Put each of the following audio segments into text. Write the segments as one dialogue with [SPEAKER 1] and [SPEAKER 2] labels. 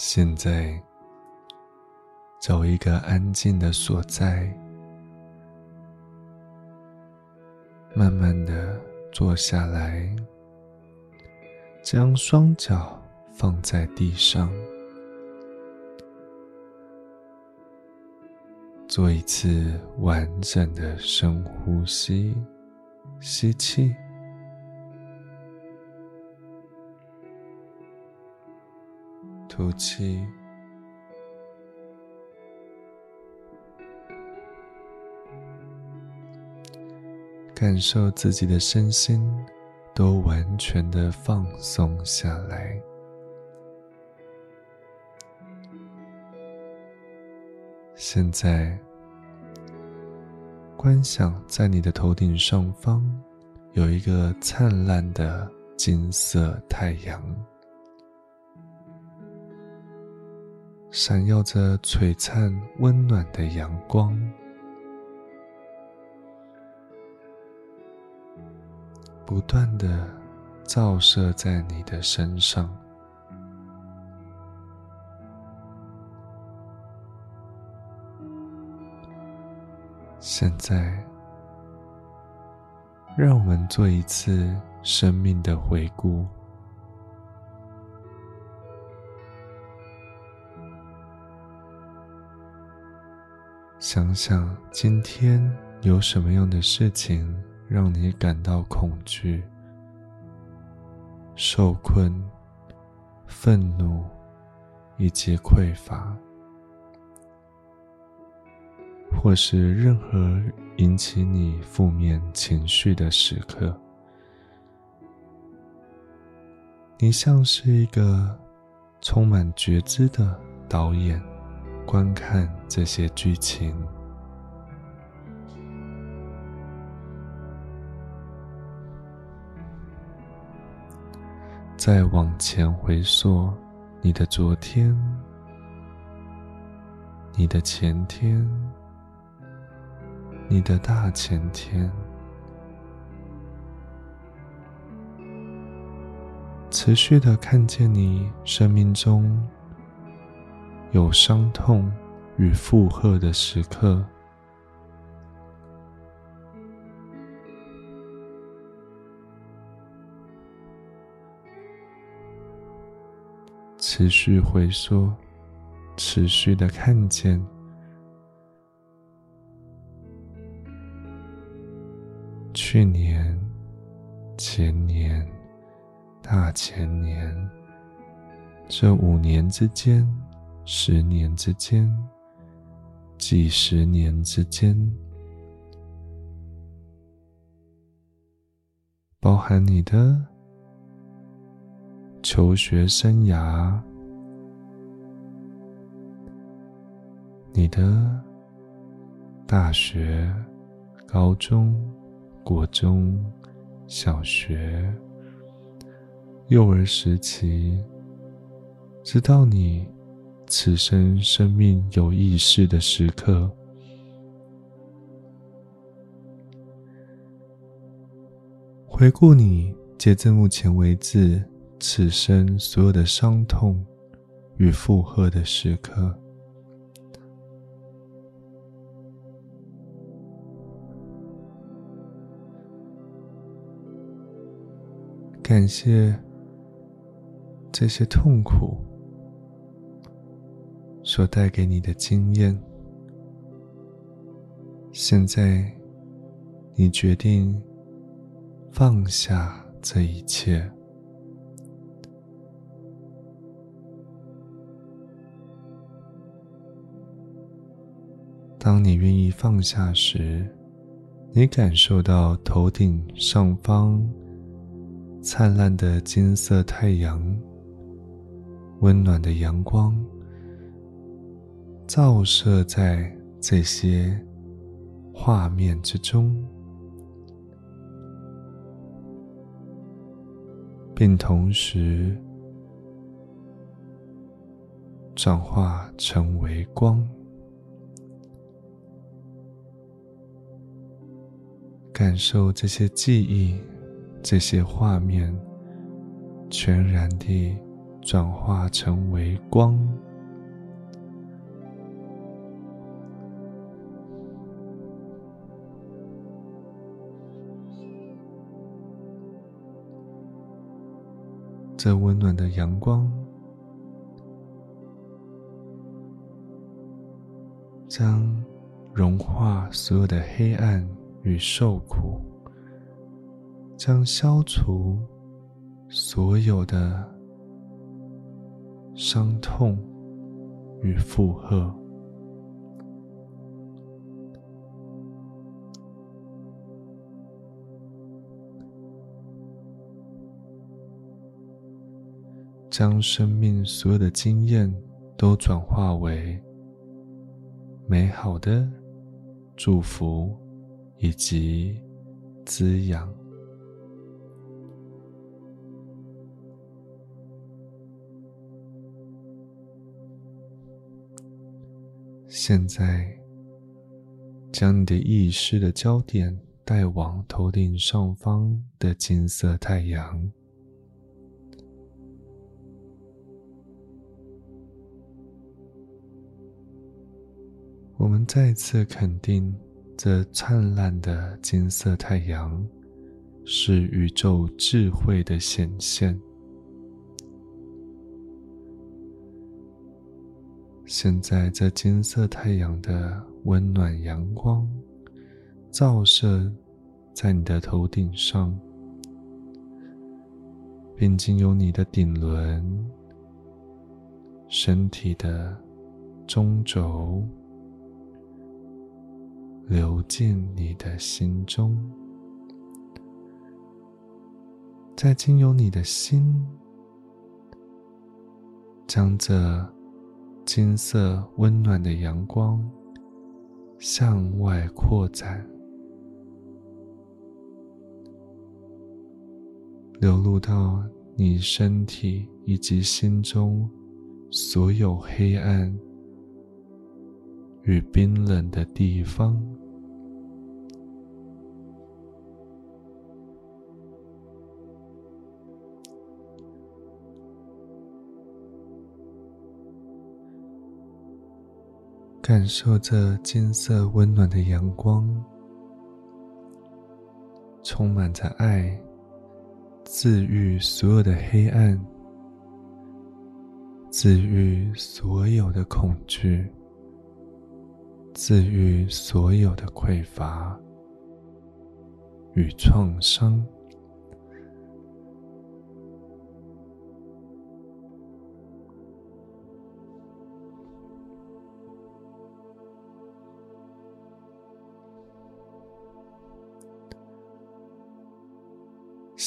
[SPEAKER 1] 现在，找一个安静的所在，慢慢的坐下来，将双脚放在地上，做一次完整的深呼吸，吸气。吐气，感受自己的身心都完全的放松下来。现在，观想在你的头顶上方有一个灿烂的金色太阳。闪耀着璀璨温暖的阳光，不断的照射在你的身上。现在，让我们做一次生命的回顾。想想今天有什么样的事情让你感到恐惧、受困、愤怒以及匮乏，或是任何引起你负面情绪的时刻。你像是一个充满觉知的导演。观看这些剧情，再往前回溯你的昨天、你的前天、你的大前天，持续的看见你生命中。有伤痛与负荷的时刻，持续回溯，持续的看见去年、前年、大前年这五年之间。十年之间，几十年之间，包含你的求学生涯，你的大学、高中、国中、小学、幼儿时期，直到你。此生生命有意识的时刻，回顾你截至目前为止此生所有的伤痛与负荷的时刻，感谢这些痛苦。所带给你的经验，现在你决定放下这一切。当你愿意放下时，你感受到头顶上方灿烂的金色太阳，温暖的阳光。照射在这些画面之中，并同时转化成为光，感受这些记忆、这些画面全然地转化成为光。这温暖的阳光，将融化所有的黑暗与受苦，将消除所有的伤痛与负荷。将生命所有的经验都转化为美好的祝福以及滋养。现在，将你的意识的焦点带往头顶上方的金色太阳。我们再次肯定，这灿烂的金色太阳是宇宙智慧的显现。现在，这金色太阳的温暖阳光照射在你的头顶上，并经由你的顶轮、身体的中轴。流进你的心中，再经由你的心，将这金色温暖的阳光向外扩展，流入到你身体以及心中所有黑暗与冰冷的地方。感受着金色温暖的阳光，充满着爱，治愈所有的黑暗，治愈所有的恐惧，治愈所有的匮乏与创伤。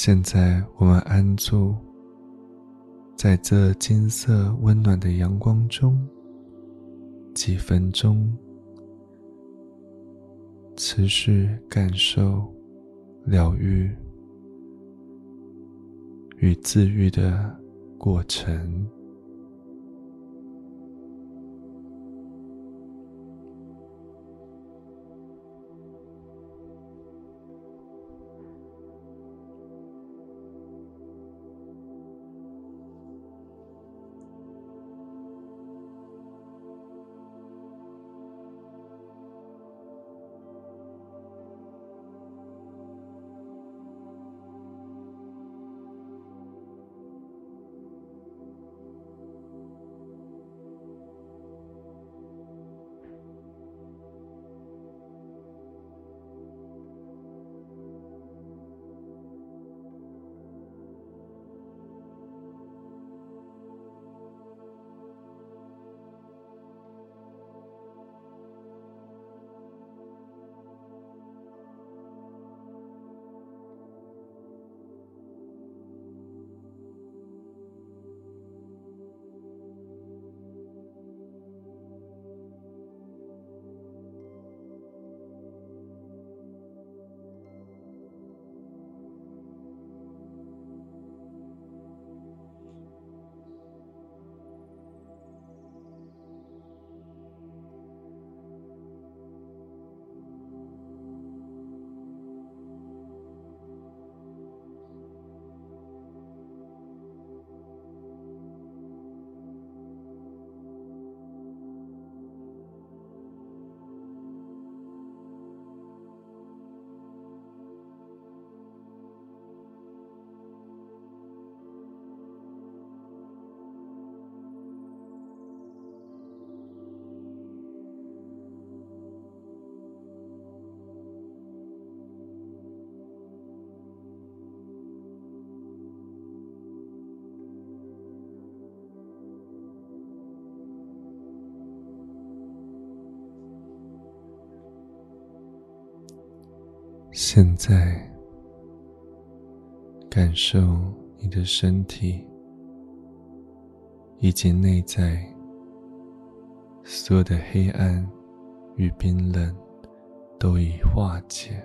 [SPEAKER 1] 现在，我们安住在这金色温暖的阳光中几分钟，持续感受疗愈与治愈的过程。现在，感受你的身体以及内在所有的黑暗与冰冷都已化解。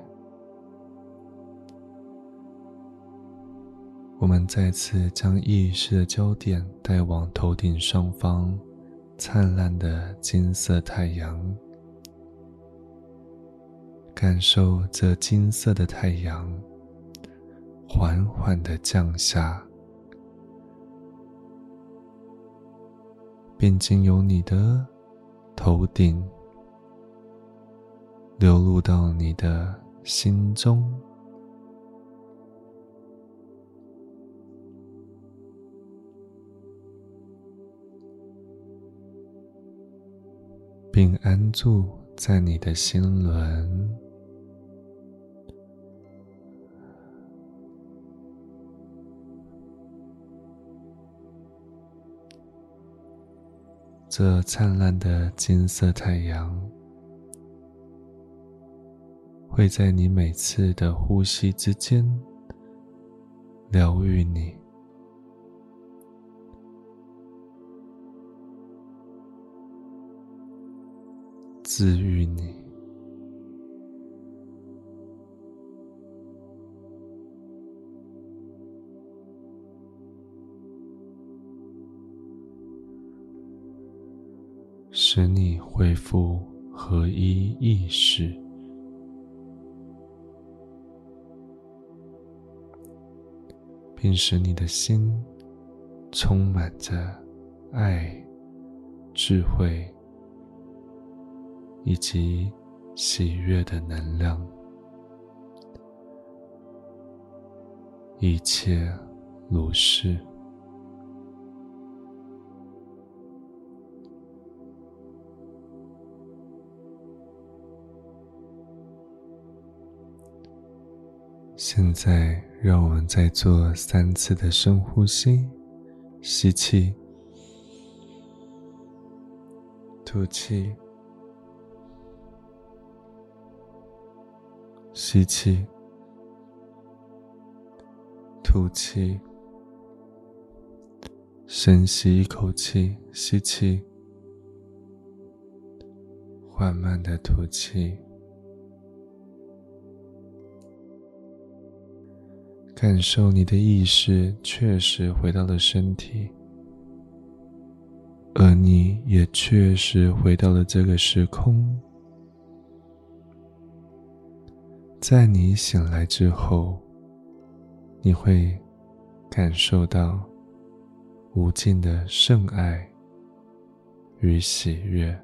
[SPEAKER 1] 我们再次将意识的焦点带往头顶上方灿烂的金色太阳，感受这金色的太阳缓缓的降下，并经由你的头顶流入到你的心中。并安住在你的心轮，这灿烂的金色太阳会在你每次的呼吸之间疗愈你。治愈你，使你恢复合一意识，并使你的心充满着爱、智慧。以及喜悦的能量，一切如是。现在，让我们再做三次的深呼吸：吸气，吐气。吸气，吐气，深吸一口气，吸气，缓慢的吐气，感受你的意识确实回到了身体，而你也确实回到了这个时空。在你醒来之后，你会感受到无尽的圣爱与喜悦。